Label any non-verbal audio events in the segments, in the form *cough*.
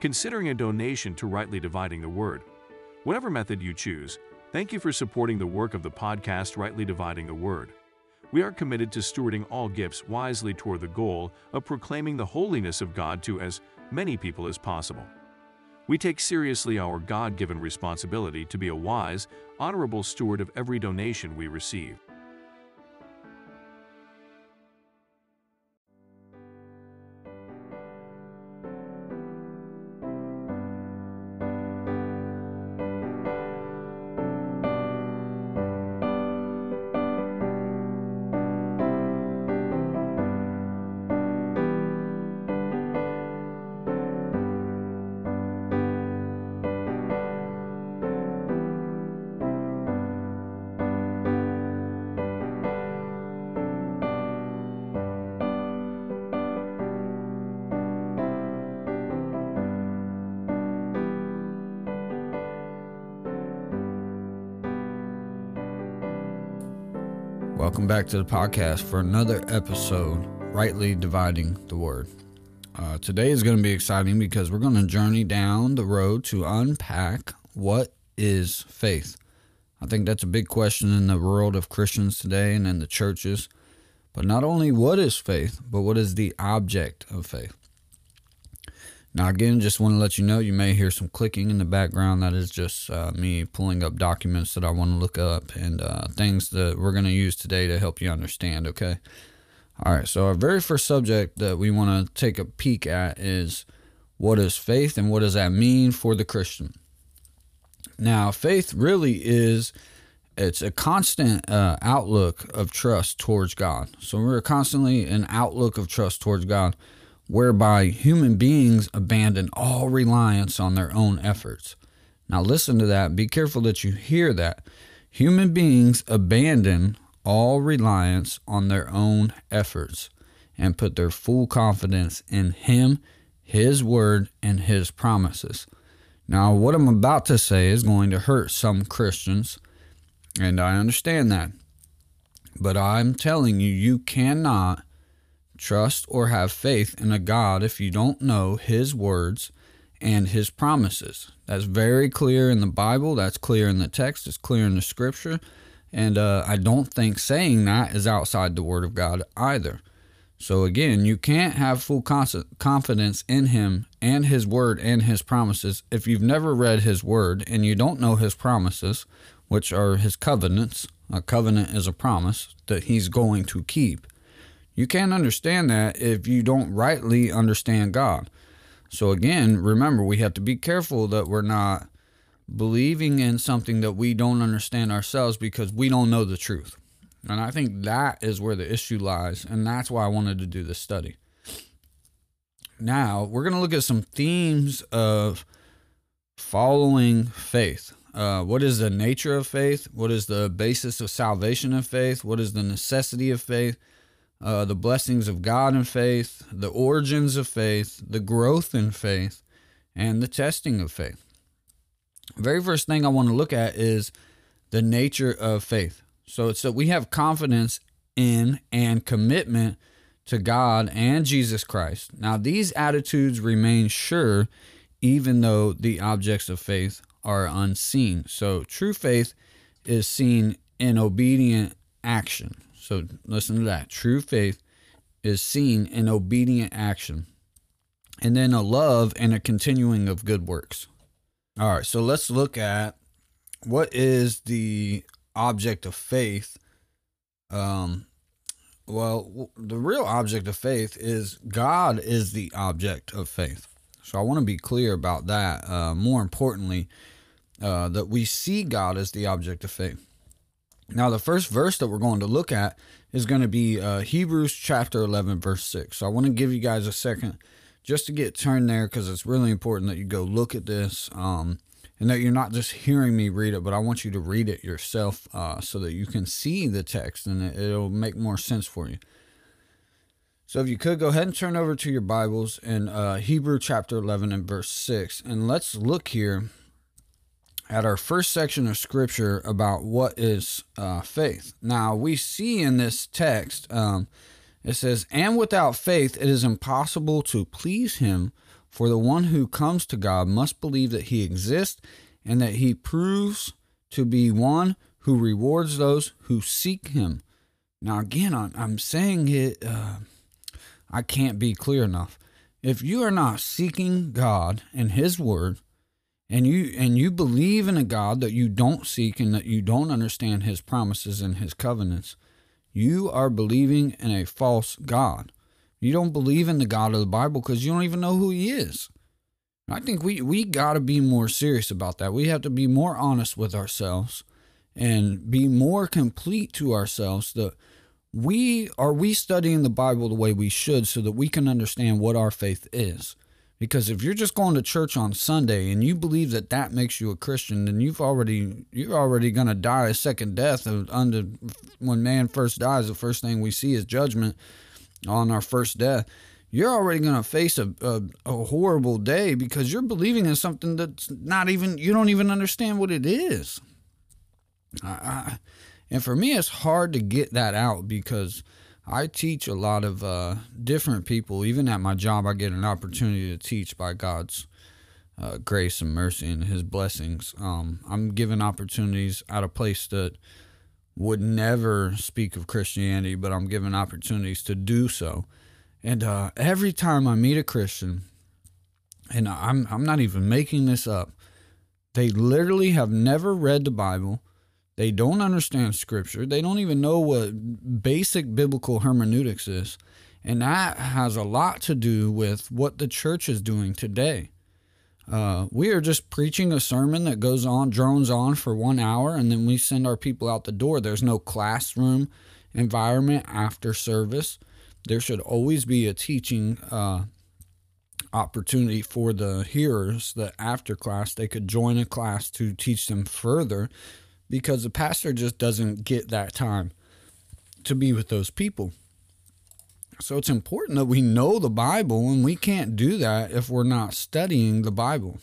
considering a donation to Rightly Dividing the Word. Whatever method you choose, thank you for supporting the work of the podcast Rightly Dividing the Word. We are committed to stewarding all gifts wisely toward the goal of proclaiming the holiness of God to as many people as possible. We take seriously our God given responsibility to be a wise, honorable steward of every donation we receive. Welcome back to the podcast for another episode, Rightly Dividing the Word. Uh, today is going to be exciting because we're going to journey down the road to unpack what is faith. I think that's a big question in the world of Christians today and in the churches. But not only what is faith, but what is the object of faith. Now, again, just want to let you know you may hear some clicking in the background. That is just uh, me pulling up documents that I want to look up and uh, things that we're going to use today to help you understand, okay? All right, so our very first subject that we want to take a peek at is what is faith and what does that mean for the Christian? Now, faith really is it's a constant uh, outlook of trust towards God. So we're constantly an outlook of trust towards God whereby human beings abandon all reliance on their own efforts. Now, listen to that. Be careful that you hear that. Human beings abandon all reliance on their own efforts and put their full confidence in Him, His Word, and His promises. Now, what I'm about to say is going to hurt some Christians, and I understand that. But I'm telling you, you cannot trust or have faith in a God if you don't know His words and His promises. That's very clear in the Bible, that's clear in the text, it's clear in the scripture. And uh, I don't think saying that is outside the Word of God either. So again, you can't have full confidence in Him and His Word and His promises if you've never read His Word and you don't know His promises, which are His covenants. A covenant is a promise that He's going to keep. You can't understand that if you don't rightly understand God. So, again, remember, we have to be careful that we're not believing in something that we don't understand ourselves because we don't know the truth. And I think that is where the issue lies. And that's why I wanted to do this study. Now, we're going to look at some themes of following faith. Uh, what is the nature of faith? What is the basis of salvation of faith? What is the necessity of faith? Uh, the blessings of God in faith, the origins of faith, the growth in faith, and the testing of faith. Very first thing I want to look at is the nature of faith. So it's that we have confidence in and commitment to God and Jesus Christ. Now, these attitudes remain sure even though the objects of faith are unseen. So, true faith is seen in obedient action. So listen to that. True faith is seen in obedient action, and then a love and a continuing of good works. All right, so let's look at what is the object of faith. Um, well, the real object of faith is God is the object of faith. So I want to be clear about that. Uh, more importantly, uh, that we see God as the object of faith. Now, the first verse that we're going to look at is going to be uh, Hebrews chapter 11, verse 6. So I want to give you guys a second just to get turned there because it's really important that you go look at this um, and that you're not just hearing me read it, but I want you to read it yourself uh, so that you can see the text and it, it'll make more sense for you. So if you could go ahead and turn over to your Bibles in uh, Hebrew chapter 11 and verse 6, and let's look here at our first section of scripture about what is uh, faith. Now, we see in this text, um, it says, And without faith it is impossible to please him, For the one who comes to God must believe that he exists and that he proves to be one who rewards those who seek him. Now, again, I'm saying it, uh, I can't be clear enough. If you are not seeking God and his word, and you and you believe in a God that you don't seek and that you don't understand his promises and his covenants, you are believing in a false God. You don't believe in the God of the Bible because you don't even know who he is. I think we, we got to be more serious about that. We have to be more honest with ourselves and be more complete to ourselves that we are we studying the Bible the way we should so that we can understand what our faith is. Because if you're just going to church on Sunday and you believe that that makes you a Christian, then you've already you're already going to die a second death. of, Under when man first dies, the first thing we see is judgment on our first death. You're already going to face a, a, a horrible day because you're believing in something that's not even you don't even understand what it is. I, I, and for me, it's hard to get that out because I teach a lot of uh, different people. Even at my job, I get an opportunity to teach by God's uh, grace and mercy and His blessings. Um, I'm given opportunities at a place that would never speak of Christianity, but I'm given opportunities to do so. And uh, every time I meet a Christian, and I'm I'm not even making this up, they literally have never read the Bible. They don't understand scripture. They don't even know what basic biblical hermeneutics is. And that has a lot to do with what the church is doing today. Uh, we are just preaching a sermon that goes on, drones on for one hour, and then we send our people out the door. There's no classroom environment after service. There should always be a teaching uh, opportunity for the hearers that after class they could join a class to teach them further because the pastor just doesn't get that time to be with those people. So it's important that we know the Bible, and we can't do that if we're not studying the Bible.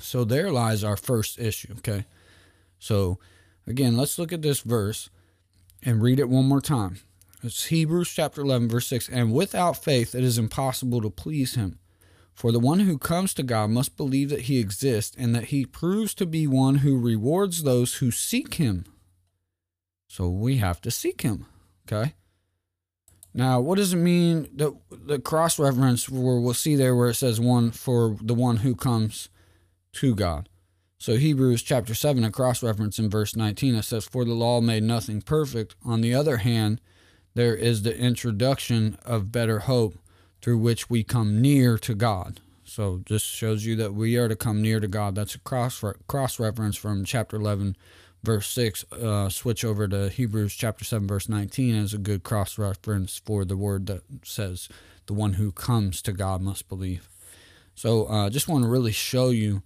So there lies our first issue, okay? So again, let's look at this verse and read it one more time. It's Hebrews chapter 11, verse 6. And without faith, it is impossible to please him. For the one who comes to God must believe that he exists and that he proves to be one who rewards those who seek him. So we have to seek him. Okay? Now, what does it mean that the cross reference where we'll see there where it says one for the one who comes to God? So Hebrews chapter 7, a cross reference in verse 19, it says, For the law made nothing perfect. On the other hand, there is the introduction of better hope through which we come near to God. So this shows you that we are to come near to God. That's a cross cross reference from chapter 11, verse 6. Uh, switch over to Hebrews chapter 7, verse 19 as a good cross reference for the word that says, the one who comes to God must believe. So I uh, just want to really show you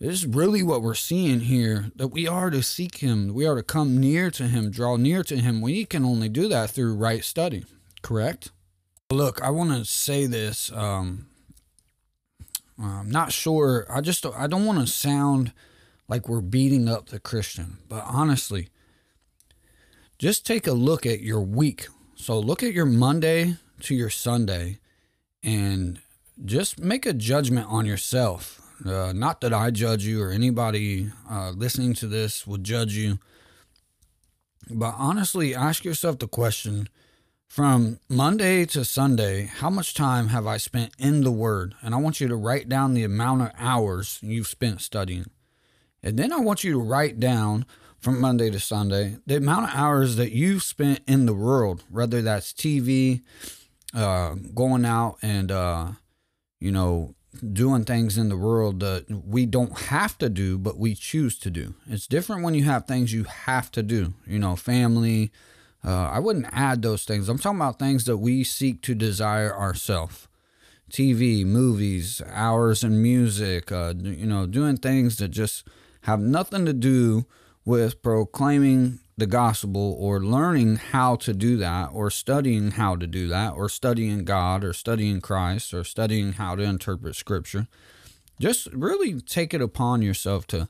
this is really what we're seeing here that we are to seek Him, we are to come near to Him, draw near to Him. We can only do that through right study, correct? Look, I want to say this. Um, I'm not sure. I just I don't want to sound like we're beating up the Christian, but honestly, just take a look at your week. So look at your Monday to your Sunday, and just make a judgment on yourself. Uh, not that I judge you or anybody uh, listening to this would judge you, but honestly, ask yourself the question from Monday to Sunday, how much time have I spent in the Word? And I want you to write down the amount of hours you've spent studying. And then I want you to write down from Monday to Sunday the amount of hours that you've spent in the world, whether that's TV, uh, going out and, uh, you know, doing things in the world that we don't have to do, but we choose to do. It's different when you have things you have to do, you know, family, uh, I wouldn't add those things. I'm talking about things that we seek to desire ourselves. TV, movies, hours in music, uh, you know, doing things that just have nothing to do with proclaiming the gospel or learning how to do that or studying how to do that or studying God or studying Christ or studying how to interpret scripture. Just really take it upon yourself to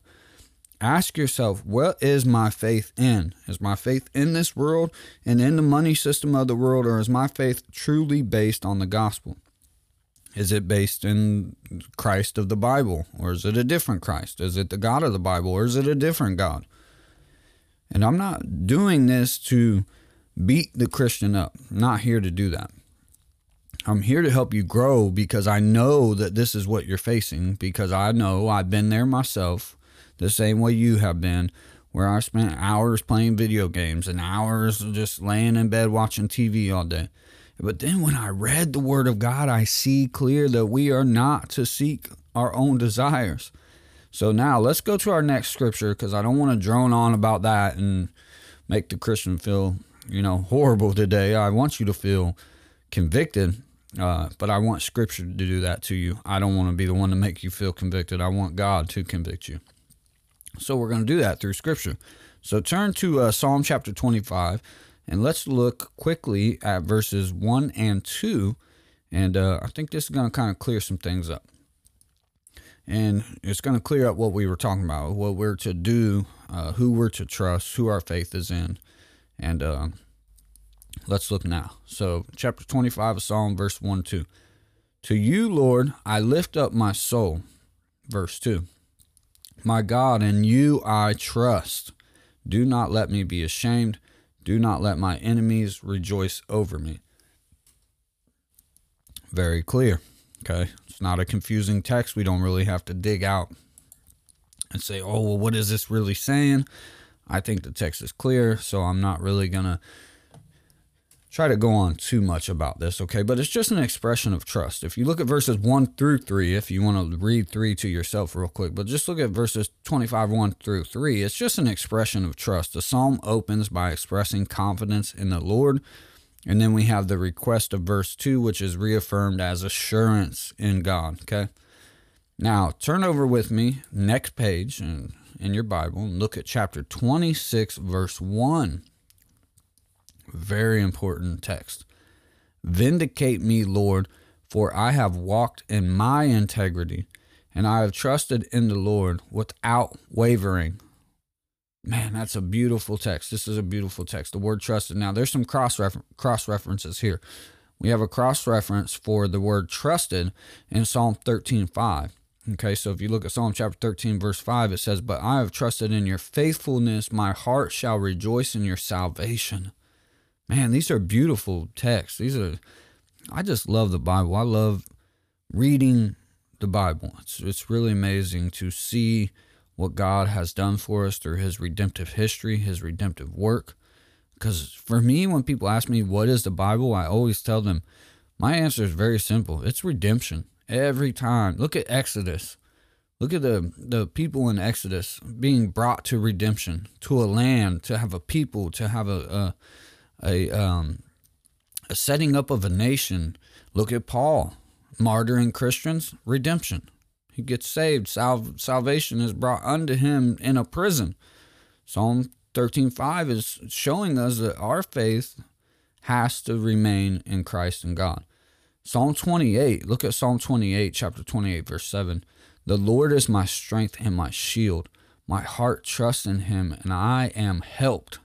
ask yourself, what is my faith in? Is my faith in this world and in the money system of the world, or is my faith truly based on the gospel? Is it based in Christ of the Bible? Or is it a different Christ? Is it the God of the Bible? Or is it a different God? And I'm not doing this to beat the Christian up. I'm not here to do that. I'm here to help you grow because I know that this is what you're facing, because I know I've been there myself, the same way you have been, where I spent hours playing video games and hours just laying in bed watching TV all day. But then when I read the Word of God, I see clear that we are not to seek our own desires. So now let's go to our next scripture because I don't want to drone on about that and make the Christian feel, you know, horrible today. I want you to feel convicted, uh, but I want scripture to do that to you. I don't want to be the one to make you feel convicted. I want God to convict you. So we're going to do that through scripture. So turn to uh, Psalm chapter 25 and let's look quickly at verses 1 and 2. And uh, I think this is going to kind of clear some things up. And it's going to clear up what we were talking about, what we're to do, uh, who we're to trust, who our faith is in. And uh, let's look now. So, chapter 25 of Psalm, verse 1 2. To you, Lord, I lift up my soul. Verse 2. My God, in you I trust. Do not let me be ashamed. Do not let my enemies rejoice over me. Very clear. Okay. It's not a confusing text. We don't really have to dig out and say, oh, well, what is this really saying? I think the text is clear, so I'm not really going to try to go on too much about this, okay? But it's just an expression of trust. If you look at verses 1 through 3, if you want to read 3 to yourself real quick, but just look at verses 25, 1 through 3, it's just an expression of trust. The psalm opens by expressing confidence in the Lord. And then we have the request of verse 2, which is reaffirmed as assurance in God, okay? Now, turn over with me, next page in, in your Bible, and look at chapter 26, verse 1. Very important text. Vindicate me, Lord, for I have walked in my integrity, and I have trusted in the Lord without wavering. Man, that's a beautiful text. This is a beautiful text. The word trusted. Now, there's some cross cross references here. We have a cross reference for the word trusted in Psalm 13:5. Okay, so if you look at Psalm chapter 13, verse 5, it says, But I have trusted in your faithfulness, my heart shall rejoice in your salvation. Man, these are beautiful texts. These are, I just love the Bible. I love reading the Bible. It's, it's really amazing to see what God has done for us through his redemptive history, his redemptive work. Because for me, when people ask me, What is the Bible? I always tell them, My answer is very simple it's redemption. Every time. Look at Exodus. Look at the, the people in Exodus being brought to redemption, to a land, to have a people, to have a, a a um, a setting up of a nation. Look at Paul, martyring Christians, redemption. He gets saved. Sal- salvation is brought unto him in a prison. Psalm 13:5 is showing us that our faith has to remain in Christ and God. Psalm 28, look at Psalm 28, chapter 28, verse 7. The Lord is my strength and my shield. My heart trusts in him, and I am helped.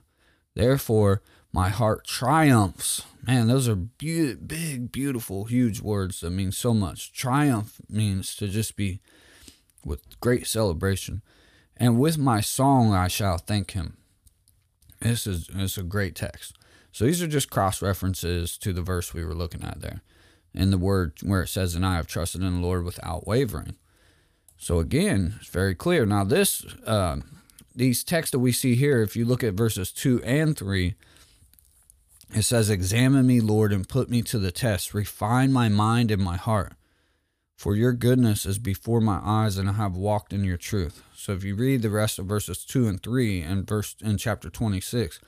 Therefore, my heart triumphs. Man, those are be- big, beautiful, huge words that mean so much. Triumph means to just be with great celebration. And with my song I shall thank him. This is, is a great text. So these are just cross references to the verse we were looking at there. In the word where it says, And I have trusted in the Lord without wavering. So again, it's very clear. Now, this uh, these texts that we see here, if you look at verses two and three, it says, Examine me, Lord, and put me to the test. Refine my mind and my heart. For your goodness is before my eyes, and I have walked in your truth. So if you read the rest of verses 2 and 3 and verse in chapter 26,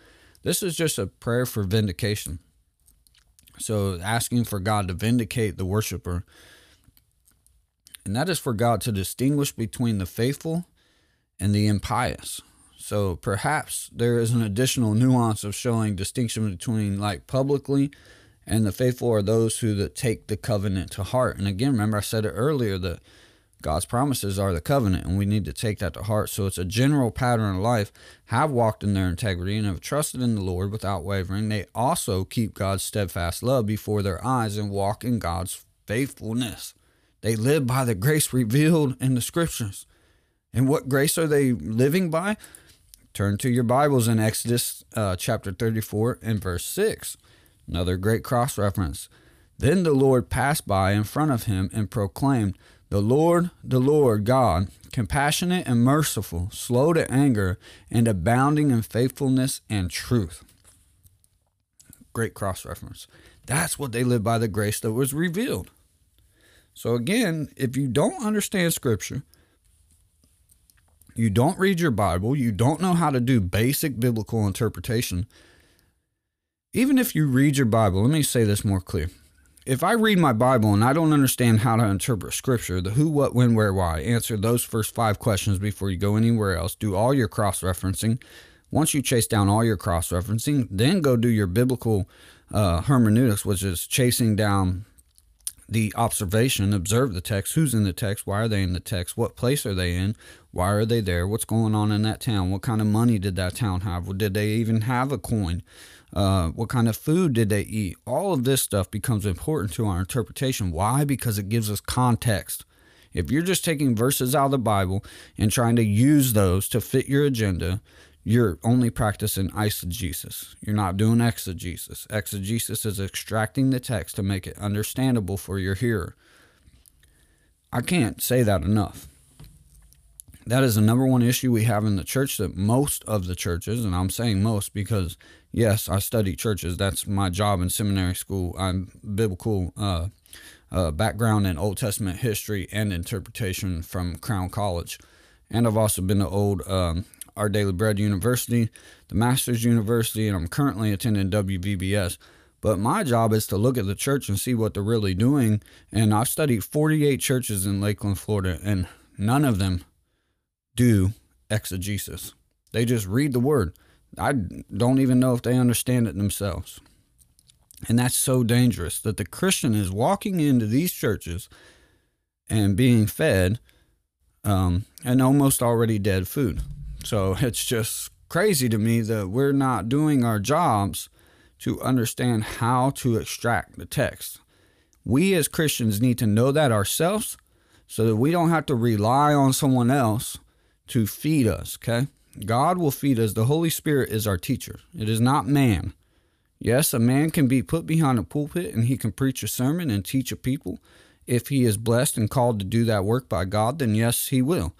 this is just a prayer for vindication. So asking for God to vindicate the worshiper. And that is for God to distinguish between the faithful and the impious. So perhaps there is an additional nuance of showing distinction between like publicly and the faithful are those who take the covenant to heart. And again, remember I said it earlier that God's promises are the covenant, and we need to take that to heart. So it's a general pattern of life. Have walked in their integrity and have trusted in the Lord without wavering. They also keep God's steadfast love before their eyes and walk in God's faithfulness. They live by the grace revealed in the scriptures. And what grace are they living by? Turn to your Bibles in Exodus uh, chapter 34 and verse 6. Another great cross reference. Then the Lord passed by in front of him and proclaimed, The Lord, the Lord God, compassionate and merciful, slow to anger, and abounding in faithfulness and truth. Great cross reference. That's what they lived by the grace that was revealed. So, again, if you don't understand Scripture, you don't read your Bible, you don't know how to do basic biblical interpretation, even if you read your Bible, let me say this more clear. If I read my Bible and I don't understand how to interpret Scripture, the who, what, when, where, why, answer those first five questions before you go anywhere else, do all your cross referencing. Once you chase down all your cross referencing, then go do your biblical uh, hermeneutics, which is chasing down the observation, observe the text, who's in the text, why are they in the text, what place are they in, why are they there, what's going on in that town, what kind of money did that town have, did they even have a coin, uh, what kind of food did they eat. All of this stuff becomes important to our interpretation. Why? Because it gives us context. If you're just taking verses out of the Bible and trying to use those to fit your agenda, you're only practicing eisegesis. You're not doing exegesis. Exegesis is extracting the text to make it understandable for your hearer. I can't say that enough. That is the number one issue we have in the church that most of the churches, and I'm saying most because, yes, I study churches. That's my job in seminary school. I'm biblical uh, uh, background in Old Testament history and interpretation from Crown College. And I've also been to old um, our Daily Bread University, the Masters University, and I'm currently attending WVBS. But my job is to look at the church and see what they're really doing. And I've studied 48 churches in Lakeland, Florida, and none of them do exegesis. They just read the word. I don't even know if they understand it themselves. And that's so dangerous that the Christian is walking into these churches and being fed um, an almost already dead food. So *laughs* it's just crazy to me that we're not doing our jobs to understand how to extract the text. We as Christians need to know that ourselves so that we don't have to rely on someone else to feed us, okay? God will feed us. The Holy Spirit is our teacher. It is not man. Yes, a man can be put behind a pulpit and he can preach a sermon and teach a people. If he is blessed and called to do that work by God, then yes, he will.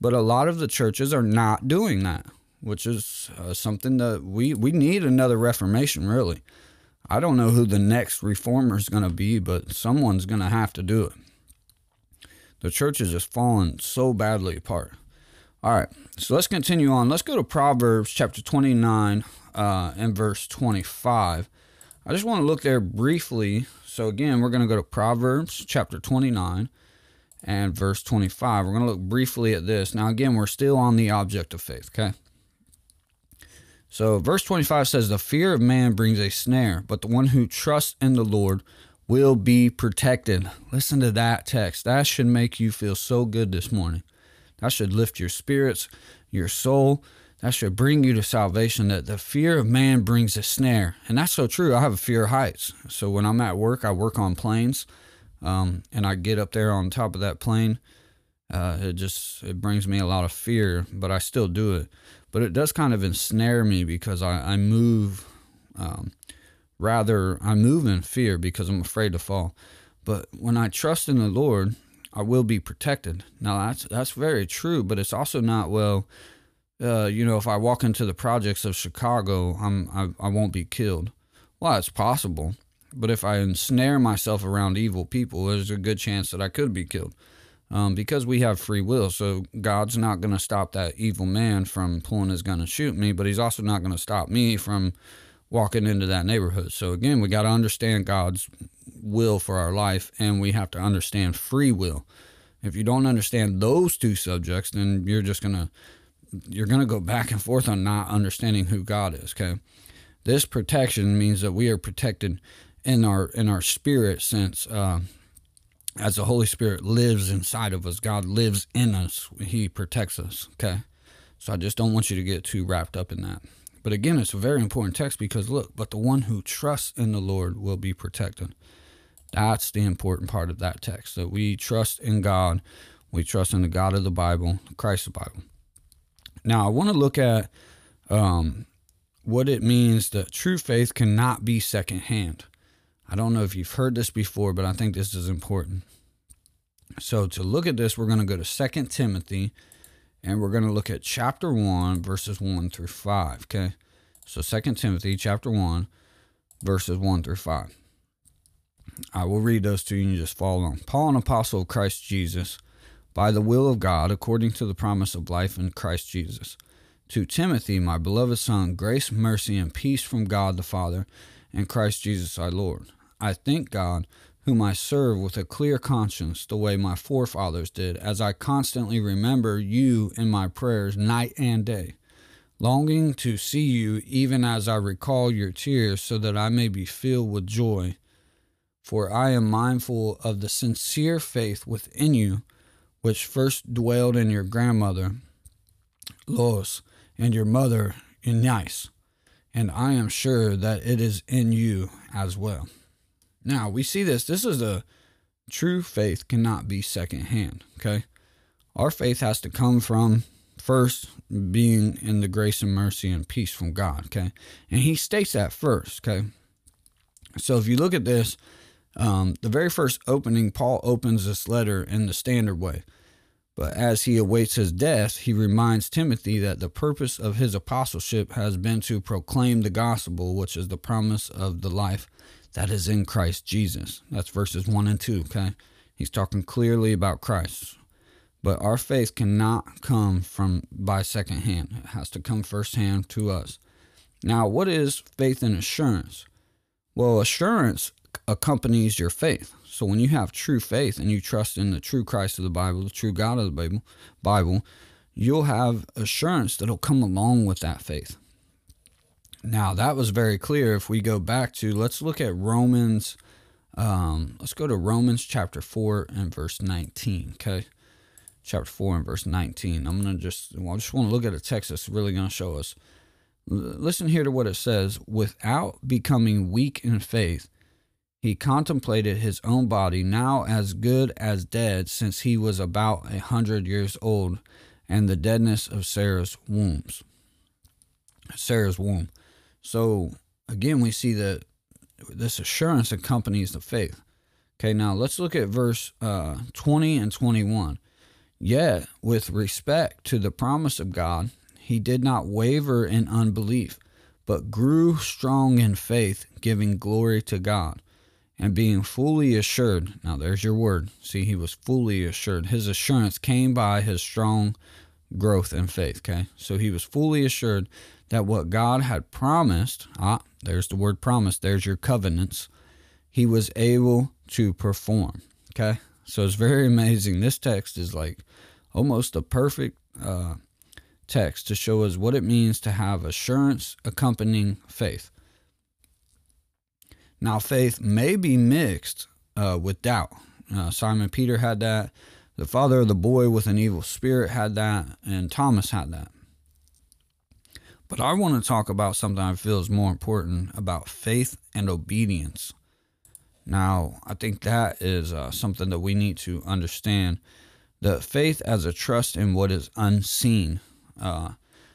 But a lot of the churches are not doing that, which is uh, something that we, we need another reformation, really. I don't know who the next reformer is going to be, but someone's going to have to do it. The church is just falling so badly apart. All right, so let's continue on. Let's go to Proverbs chapter 29 uh, and verse 25. I just want to look there briefly. So, again, we're going to go to Proverbs chapter 29 and verse 25. We're going to look briefly at this. Now, again, we're still on the object of faith, okay? So, verse 25 says, The fear of man brings a snare, but the one who trusts in the Lord will be protected. Listen to that text. That should make you feel so good this morning. That should lift your spirits, your soul. That should bring you to salvation. That the fear of man brings a snare. And that's so true. I have a fear of heights. So, when I'm at work, I work on planes um, and I get up there on top of that plane, uh, it just it brings me a lot of fear, but I still do it. But it does kind of ensnare me because I, I move, um, rather I move in fear because I'm afraid to fall. But when I trust in the Lord, I will be protected. Now that's that's very true, but it's also not well. Uh, you know, if I walk into the projects of Chicago, I'm I, I won't be killed. Well, it's possible, but if I ensnare myself around evil people, there's a good chance that I could be killed. Um, because we have free will. So God's not going to stop that evil man from pulling his gun and shoot me, but he's also not going to stop me from walking into that neighborhood. So again, we got to understand God's will for our life and we have to understand free will. If you don't understand those two subjects, then you're just going to you're going to go back and forth on not understanding who God is, okay? This protection means that we are protected in our in our spirit sense uh, as the holy spirit lives inside of us god lives in us he protects us okay so i just don't want you to get too wrapped up in that but again it's a very important text because look but the one who trusts in the lord will be protected That's the important part of that text. That we trust in God, we trust in the God of the Bible, Christ the Bible. Now, I want to look at um, what it means that true faith cannot be secondhand. I don't know if you've heard this before, but I think this is important. So, to look at this, we're going to go to Second Timothy and we're going to look at chapter 1, verses 1 through 5. Okay. So, Second Timothy chapter 1, verses 1 through 5. I will read those to you and just follow along. Paul, an apostle of Christ Jesus, by the will of God, according to the promise of life in Christ Jesus. To Timothy, my beloved son, grace, mercy, and peace from God the Father and Christ Jesus our Lord. I thank God whom I serve with a clear conscience, the way my forefathers did, as I constantly remember you in my prayers night and day, longing to see you even as I recall your tears, so that I may be filled with joy. For I am mindful of the sincere faith within you, which first dwelled in your grandmother, Lois, and your mother, Eunice, and I am sure that it is in you as well. Now we see this. This is a true faith cannot be secondhand. Okay. Our faith has to come from first being in the grace and mercy and peace from God. Okay. And he states that first. Okay. So if you look at this, um, the very first opening, Paul opens this letter in the standard way. But as he awaits his death, he reminds Timothy that the purpose of his apostleship has been to proclaim the gospel, which is the promise of the life that is in Christ Jesus. That's verses 1 and 2, okay? He's talking clearly about Christ. But our faith cannot come from by second hand. It has to come firsthand to us. Now, what is faith and assurance? Well, assurance accompanies your faith. So when you have true faith and you trust in the true Christ of the Bible, the true God of the Bible, Bible, you'll have assurance that'll come along with that faith. Now, that was very clear. If we go back to, let's look at Romans, um, let's go to Romans chapter 4 and verse 19, okay? Chapter 4 and verse 19. I'm going to just, well, I just want to look at a text that's really going to show us. Listen here to what it says. Without becoming weak in faith, he contemplated his own body now as good as dead since he was about a hundred years old and the deadness of Sarah's wombs. Sarah's womb. So again, we see that this assurance accompanies the faith. Okay, now let's look at verse uh, 20 and 21. Yet, with respect to the promise of God, he did not waver in unbelief, but grew strong in faith, giving glory to God, and being fully assured. Now, there's your word. See, he was fully assured. His assurance came by his strong growth in faith. Okay, so he was fully assured that what God had promised, ah, there's the word promise, there's your covenants, he was able to perform. Okay? So it's very amazing. This text is like almost a perfect uh, text to show us what it means to have assurance accompanying faith. Now, faith may be mixed uh, with doubt. Uh, Simon Peter had that. The father of the boy with an evil spirit had that, and Thomas had that. But I want to talk about something I feel is more important about faith and obedience. Now, I think that is uh, something that we need to understand the faith as a trust in what is unseen. Uh,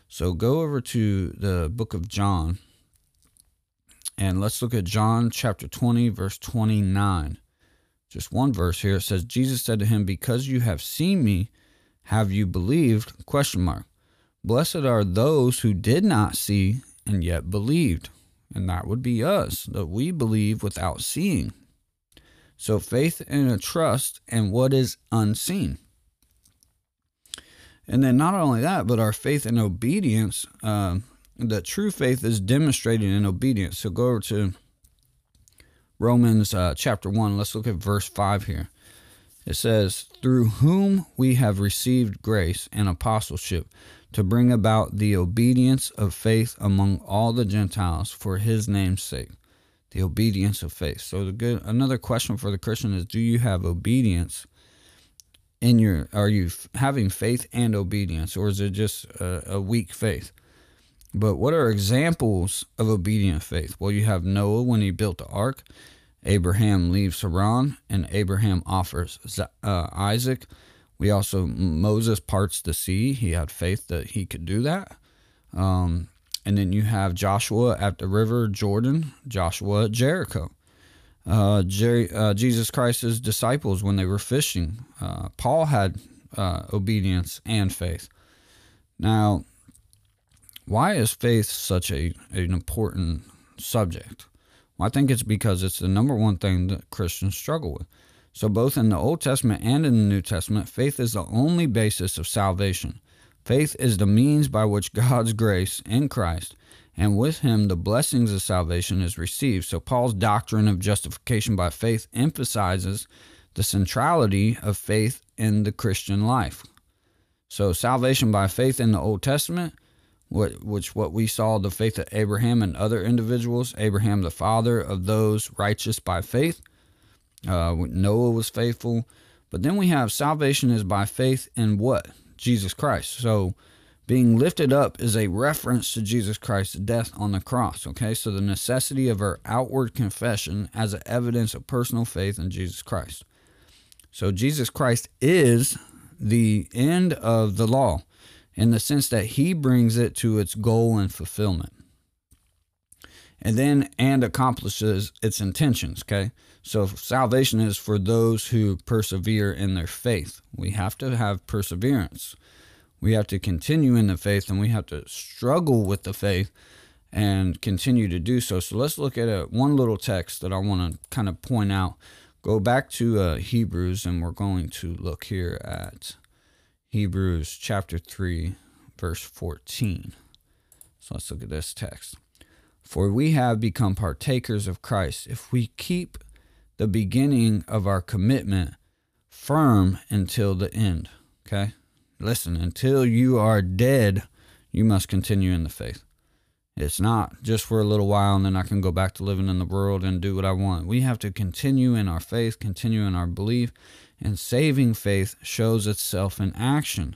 so go over to the book of John and let's look at John chapter 20, verse 29. Just one verse here. It says, Jesus said to him, Because you have seen me, have you believed? Question mark. Blessed are those who did not see and yet believed. And that would be us, that we believe without seeing. So faith and a trust in what is unseen. And then not only that, but our faith and obedience, uh, true faith is demonstrated in obedience. So go over to Romans uh, chapter 1. Let's look at verse 5 here. It says, Through whom we have received grace and apostleship to bring about the obedience of faith among all the Gentiles for his name's sake. The obedience of faith. So the good another question for the Christian is do you have obedience in your are you having faith and obedience or is it just a, a weak faith? But what are examples of obedient faith? Well, you have Noah when he built the ark. Abraham leaves Haran and Abraham offers uh, Isaac. We also, Moses parts the sea. He had faith that he could do that. Um, and then you have Joshua at the river Jordan, Joshua at Jericho. Uh, Jer- uh, Jesus Christ's disciples when they were fishing. Uh, Paul had uh, obedience and faith. Now, why is faith such a an important subject? Well, I think it's because it's the number one thing that Christians struggle with. So, both in the Old Testament and in the New Testament, faith is the only basis of salvation. Faith is the means by which *laughs* God's grace in Christ and with him the blessings of salvation is received. So, Paul's doctrine of justification by faith emphasizes the centrality of faith in the Christian life. So, salvation by faith in the Old Testament, which what we saw the faith of Abraham and other individuals, Abraham the father of those righteous by faith. Uh, Noah was faithful, but then we have salvation is by faith in what Jesus Christ. So, being lifted up is a reference to Jesus Christ's death on the cross. Okay, so the necessity of our outward confession as a evidence of personal faith in Jesus Christ. So Jesus Christ is the end of the law in the sense that he brings it to its goal and fulfillment. And then and accomplishes its intentions, okay? So salvation is for those who persevere in their faith. We have to have perseverance. We have to continue in the faith and we have to struggle with the faith and continue to do so. So let's look at a, one little text that I want to kind of point out go back to uh, Hebrews, and we're going to look here at Hebrews chapter 3, verse 14. So let's look at this text. For we have become partakers of Christ if we keep the beginning of our commitment firm until the end. Okay? Listen, until you are dead, you must continue in the faith. It's not just for a little while and then I can go back to living in the world and do what I want. We have to continue in our faith, continue in our belief, and saving faith shows itself in action.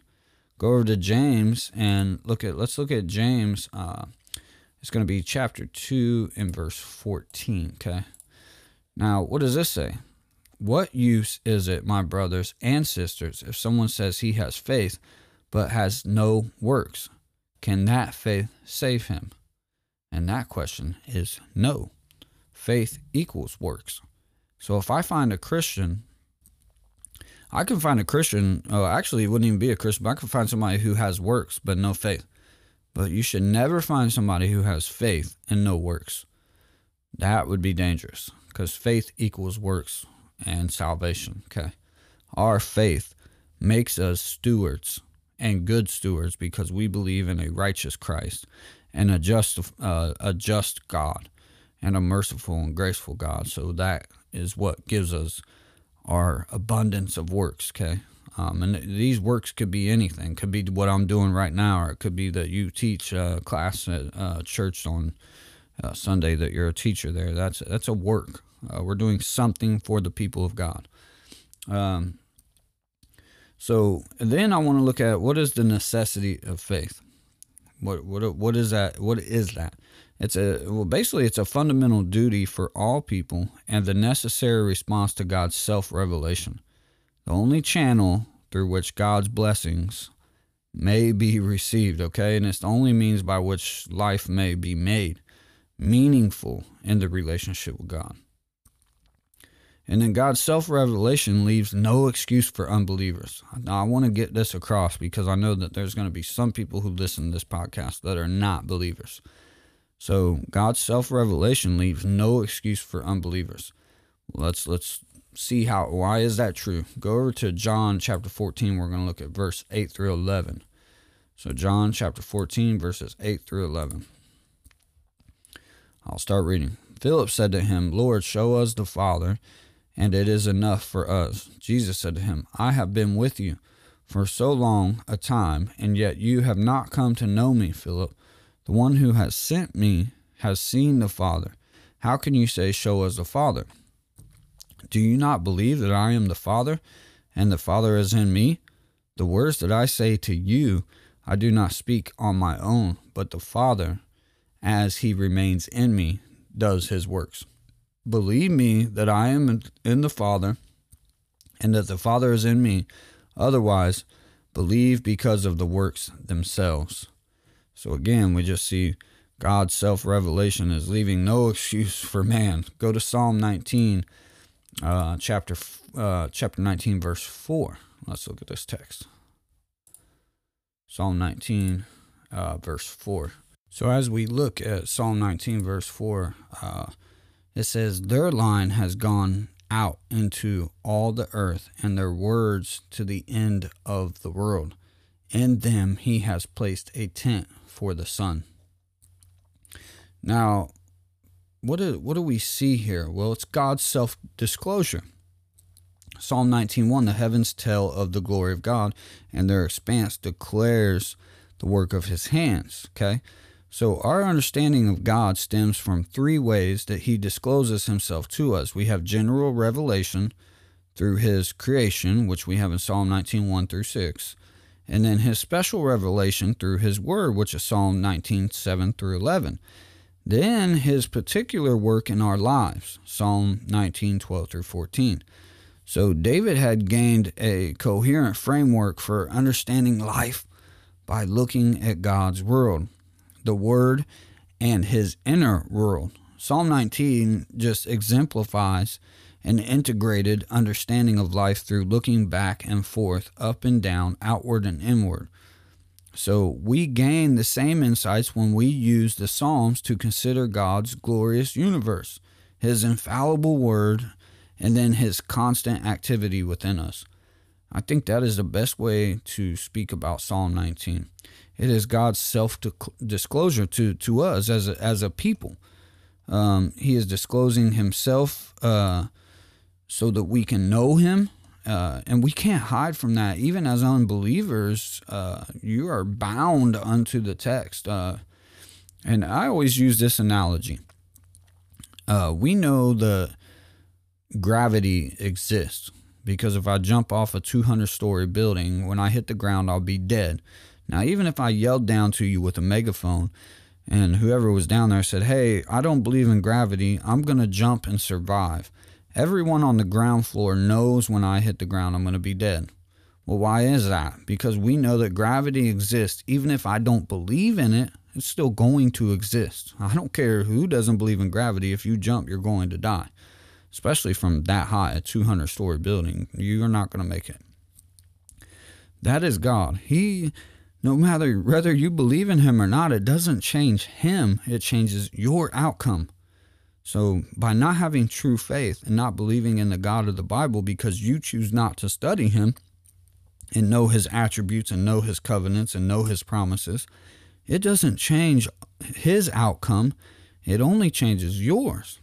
Go over to James and look at, let's look at James. Uh, it's going to be chapter 2 and verse 14, okay? Now, what does this say? What use is it, my brothers and sisters, if someone says he has faith but has no works? Can that faith save him? And that question is no. Faith equals works. So if I find a Christian, I can find a Christian, oh, actually, it wouldn't even be a Christian, but I can find somebody who has works but no faith. But you should never find somebody who has faith and no works. That would be dangerous because faith equals works and salvation. Okay. Our faith makes us stewards and good stewards because we believe in a righteous Christ and a just uh, a just God and a merciful and graceful God. So that is what gives us our abundance of works. Okay. Um, and these works could be anything. Could be what I'm doing right now, or it could be that you teach a class at uh, church on uh, Sunday. That you're a teacher there. That's that's a work. Uh, we're doing something for the people of God. Um, so then I want to look at what is the necessity of faith. What what what is that? What is that? It's a well basically it's a fundamental duty for all people and the necessary response to God's self-revelation. The only channel through which God's blessings may be received, okay? And it's the only means by which life may be made meaningful in the relationship with God. And then God's self revelation leaves no excuse for unbelievers. Now, I want to get this across because I know that there's going to be some people who listen to this podcast that are not believers. So, God's self revelation leaves no excuse for unbelievers. Let's let's see how why is that true? Go over to John chapter 14. We're going to look at verse 8 through 11. So, John chapter 14, verses 8 through 11. I'll start reading. Philip said to him, Lord, show us the Father and it is enough for us. Jesus said to him, I have been with you for so long a time, and yet you have not come to know me, Philip. The one who has sent me has seen the Father. How can you say, Show us the Father? Do you not believe that I am the Father, and the Father is in me? The words that I say to you, I do not speak on my own, but the Father, as he remains in me, does his works. believe me that I am in the Father and that the Father is in me. Otherwise, believe because of the works themselves. So again, we just see God's self revelation is leaving no *laughs* excuse for man. Go to Psalm 19, uh, chapter uh, chapter 19, verse 4. Let's look at this text. Psalm 19, uh, verse 4. So as we look at Psalm 19, verse 4, uh, it says, Their line has gone out into all the earth, and their words to the end of the world. In them he has placed a tent for the sun. Now, what do, what do we see here? Well, it's God's self disclosure. Psalm 19:1 The heavens tell of the glory of God, and their expanse declares the work of his hands. Okay? So, our understanding of God stems from three ways that He discloses Himself to us. We have general revelation through His creation, which we have in Psalm 19 1 through 6, and then His special revelation through His Word, which is Psalm 19 7 through 11. Then His particular work in our lives, Psalm 19 12 through 14. So, David had gained a coherent framework for understanding life by looking at God's world the Word, and his inner world. Psalm 19 just exemplifies an integrated understanding of life through looking back and forth, up and down, outward and inward. So we gain the same insights when we use the Psalms to consider God's glorious universe, His infallible word, and then His constant activity within us. I think that is the best way to speak about Psalm 19. It is God's self disclosure to, to us as a, as a people. Um, he is disclosing Himself uh, so that we can know Him. Uh, and we can't hide from that. Even as unbelievers, uh, you are bound unto the text. Uh, and I always use this analogy. Uh, we know the gravity exists because if I jump off a 200 story building, when I hit the ground, I'll be dead. Now, even if I yelled down to you with a megaphone and whoever was down there said, Hey, I don't believe in gravity, I'm going to jump and survive. Everyone on the ground floor knows when I hit the ground, I'm going to be dead. Well, why is that? Because we know that gravity exists. Even if I don't believe in it, it's still going to exist. I don't care who doesn't believe in gravity. If you jump, you're going to die, especially from that high, a 200 story building. You're not going to make it. That is God. He no matter whether you believe in him or not, it doesn't change him, it changes your outcome. So, by not having true faith and not believing in the God of the Bible because you choose not to study him and know his attributes and know his covenants and know his promises, it doesn't change his outcome, it only changes yours.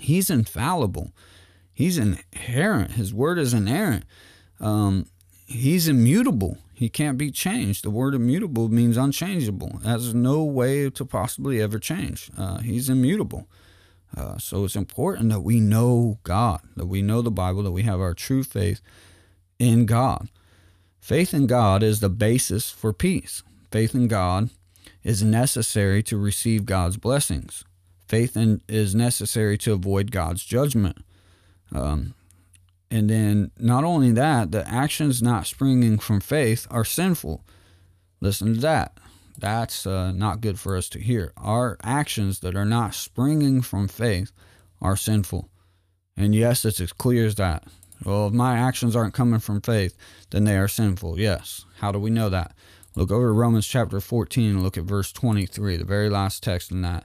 He's infallible, he's inherent, his word is inerrant. Um, he's immutable. He can't be changed. The word immutable means unchangeable. Has no way to possibly ever change. Uh, he's immutable. Uh, so it's important that we know God, that we know the Bible, that we have our true faith in God. Faith in God is the basis for peace. Faith in God is necessary to receive God's blessings. Faith in, is necessary to avoid God's judgment. Um, and then, not only that, the actions not springing from faith are sinful. Listen to that. That's uh, not good for us to hear. Our actions that are not springing from faith are sinful. And yes, it's as clear as that. Well, if my actions aren't coming from faith, then they are sinful. Yes. How do we know that? Look over to Romans chapter 14 and look at verse 23, the very last text in that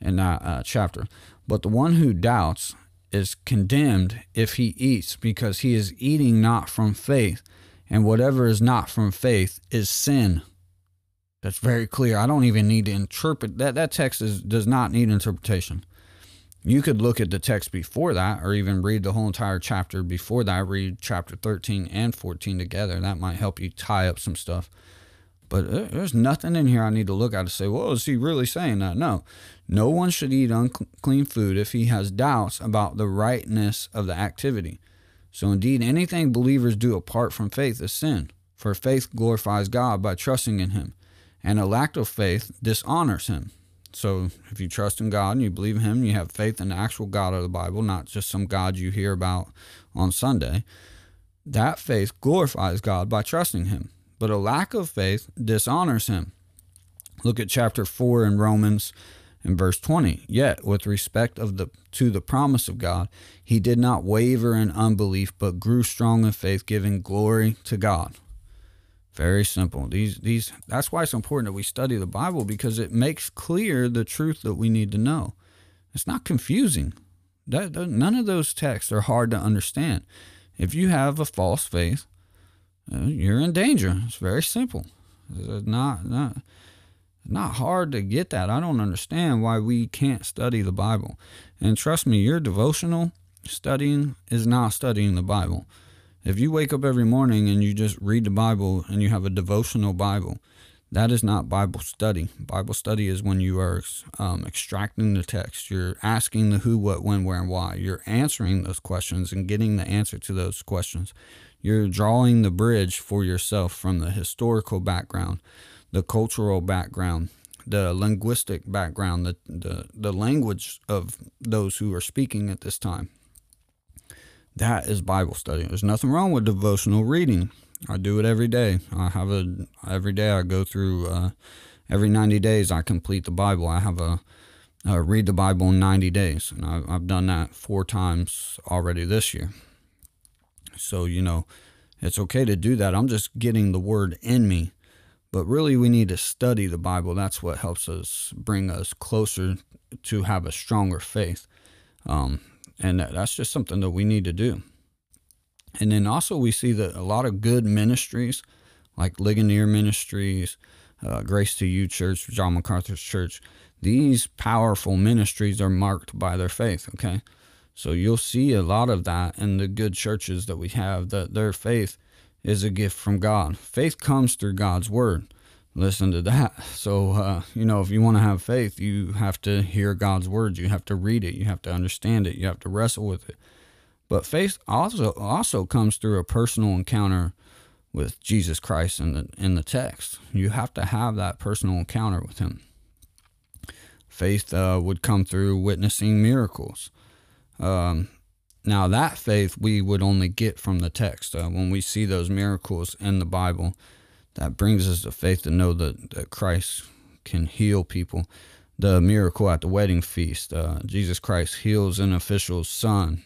in that uh, chapter. But the one who doubts is condemned if he eats, because he is eating not from faith, and whatever is not from faith is sin. That's very clear. I don't even need to interpret that. That text is, does not need interpretation. You could look at the text before that, or even read the whole entire chapter before that. Read chapter 13 and 14 together. That might help you tie up some stuff. But uh, there's nothing in here I need to look at to say, well, is he really saying that? No. No one should eat unclean food if he has doubts about the rightness of the activity. So, indeed, anything believers do apart from faith is sin, for faith glorifies God by trusting in him, and a lack of faith dishonors him. So if you trust in God and you believe in Him, you have faith in the actual God of the Bible, not just some God you hear about on Sunday. That faith glorifies God by trusting Him. But a lack of faith dishonors Him. Look at chapter 4 in Romans in verse 20 yet with respect of the to the promise of god he did not waver in unbelief but grew strong in faith giving glory to god. Very simple. These these that's why it's important that we study the bible because it makes clear the truth that we need to know. It's not confusing. That, that none of those texts are hard to understand. If you have a false faith you're in danger it's very simple it's not not not hard to get that. I don't understand why we can't study the Bible. And trust me, your devotional studying is not studying the Bible. If you wake up every morning and you just read the Bible and you have a devotional Bible, that is not Bible study. Bible study is when you are um, extracting the text. You're asking the who, what, when, where, and why. You're answering those questions and getting the answer to those questions. You're drawing the bridge for yourself from the historical background the cultural background, the linguistic background, the, the, the language of those who are speaking at this time. That is Bible study. There's nothing wrong with devotional reading. I do it every day. I have a every day I go through uh, every 90 days I complete the Bible. I have a uh, read the Bible in 90 days, and I, I've done that four times already this year. So you know, it's okay to do that. I'm just getting the word in me but really, we need to study the Bible. That's what helps us bring us closer to have a stronger faith. Um, and that's just something that we need to do. And then also, we see that a lot of good ministries, like Ligonier Ministries, uh, Grace to You Church, John MacArthur's church, these powerful ministries are marked by their faith, okay? So you'll see a lot of that in the good churches that we have, that their faith is a gift from God. Faith comes through God's word. Listen to that. *laughs* So, uh, you know, if you want to have faith, you have to hear God's words. You have to read it. You have to understand it. You have to wrestle with it. But faith also also comes through a personal encounter with Jesus Christ in the in the text. You have to have that personal encounter with Him. Faith uh, would come through witnessing miracles. Um, now, that faith we would only get from the text. Uh, when we see those miracles in the Bible, that brings us the faith to know that, that Christ can heal people. The miracle at the wedding feast, uh, Jesus Christ heals an official's son.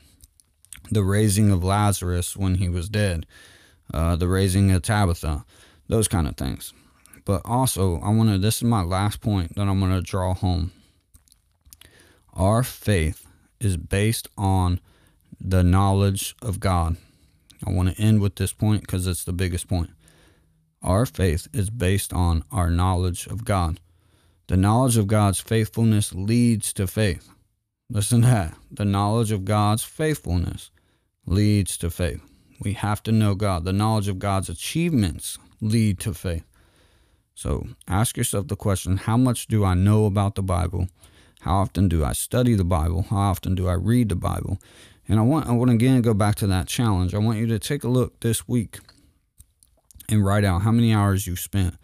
The raising of Lazarus when he was dead, uh, the raising of Tabitha, those kind of things. But also, I want to, this is my last point that I'm going to draw home. Our faith is based on the knowledge of God. I want to end with this point because it's the biggest point. Our faith is based on our knowledge of God. The knowledge of God's faithfulness leads to faith. Listen to that. The knowledge of God's faithfulness leads to faith. We have to know God. The knowledge of God's achievements lead to faith. So ask yourself the question how much do I know about the Bible? How often do I study the Bible? How often do I read the Bible? And I want I want to again go back to that challenge. I want you to take a look this week and write out how many hours you spent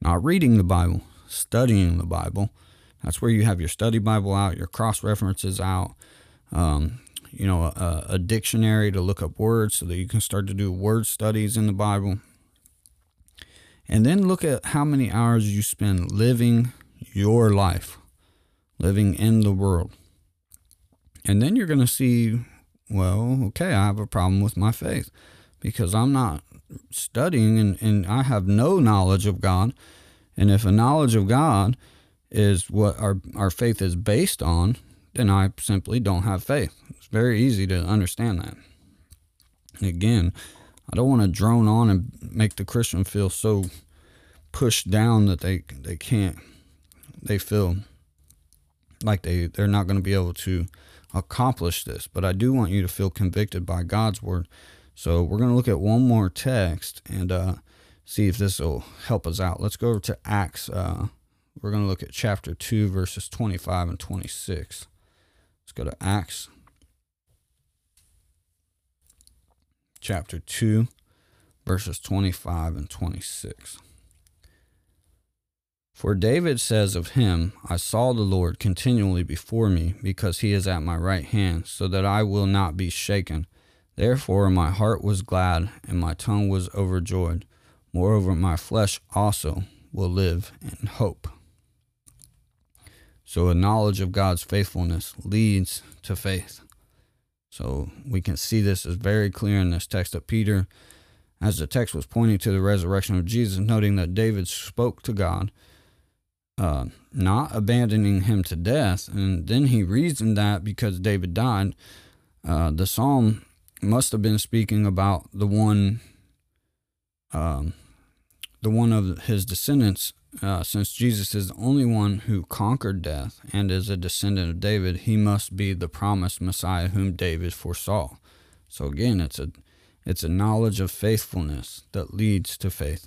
not reading the Bible, studying the Bible. That's where you have your study Bible out, your cross references out, um, you know, a, a dictionary to look up words so that you can start to do word studies in the Bible. And then look at how many hours you spend living your life, living in the world. And then you're going to see well, okay, I have a problem with my faith because I'm not studying and, and I have no knowledge of God. And if a knowledge of God is what our, our faith is based on, then I simply don't have faith. It's very easy to understand that. Again, I don't want to drone on and make the Christian feel so pushed down that they they can't they feel like they they're not going to be able to accomplish this, but I do want you to feel convicted by God's word. So we're going to look at one more text and uh, see if this will help us out. Let's go over to Acts. Uh, we're going to look at chapter 2, verses 25 and 26. Let's go to Acts chapter 2, verses 25 and 26. For David says of him, I saw the Lord continually before me, because he is at my right hand, so that I will not be shaken. Therefore my heart was glad, and my tongue was overjoyed. Moreover, my flesh also will live in hope. So, a knowledge of God's faithfulness leads to faith. So, we can see this is very clear in this text of Peter, as the text was pointing to the resurrection of Jesus, noting that David spoke to God, uh, not abandoning him to death. And then he reasoned that because David died, uh, the psalm must have been speaking about the one. Um, the one of his descendants, uh, since Jesus is the only one who conquered death and is a descendant of David, he must be the promised Messiah whom David foresaw. So again, it's a it's a knowledge of faithfulness that leads to faith.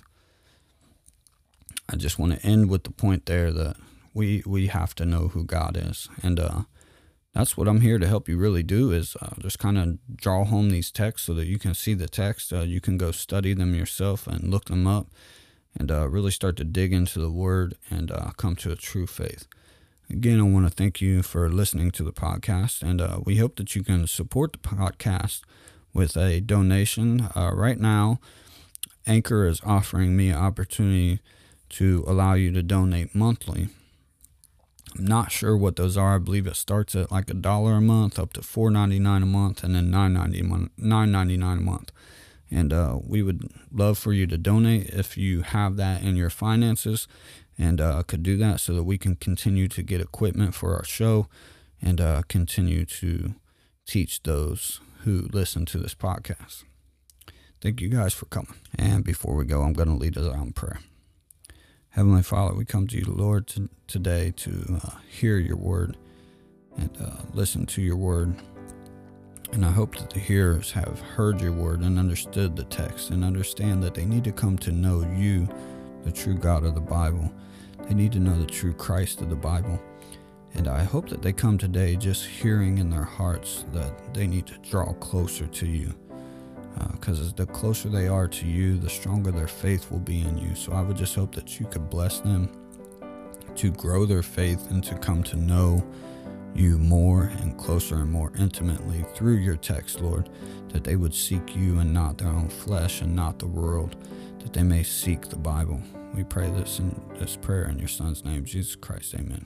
I just want to end with the point there that we we have to know who God is, and uh, that's what I'm here to help you really do is uh, just kind of draw home these texts so that you can see the text. Uh, you can go study them yourself and look them up and uh, really start to dig into the Word and uh, come to a true faith. Again, I want to thank you for listening to the podcast, and uh, we hope that you can support the podcast with a donation. Right now, Anchor is offering me an opportunity to allow you to donate monthly. I'm not sure what those are. I believe it starts at like a dollar a month, up to four ninety nine a month, and then nine ninety nine ninety nine a month. And uh, we would love for you to donate if you have that in your finances and uh, could do that so that we can continue to get equipment for our show and uh, continue to teach those who listen to this podcast. Thank you guys for coming. And before we go, I'm going to lead us out in prayer. Heavenly Father, we come to you, Lord, to, today to uh, hear your word and uh, listen to your word. And I hope that the hearers have heard your word and understood the text and understand that they need to come to know you, the true God of the Bible. They need to know the true Christ of the Bible. And I hope that they come today just hearing in their hearts that they need to draw closer to you. Because uh, the closer they are to you, the stronger their faith will be in you. So I would just hope that you could bless them to grow their faith and to come to know you more and closer and more intimately through your text, Lord, that they would seek you and not their own flesh and not the world, that they may seek the Bible. We pray this in this prayer in your Son's name, Jesus Christ. Amen.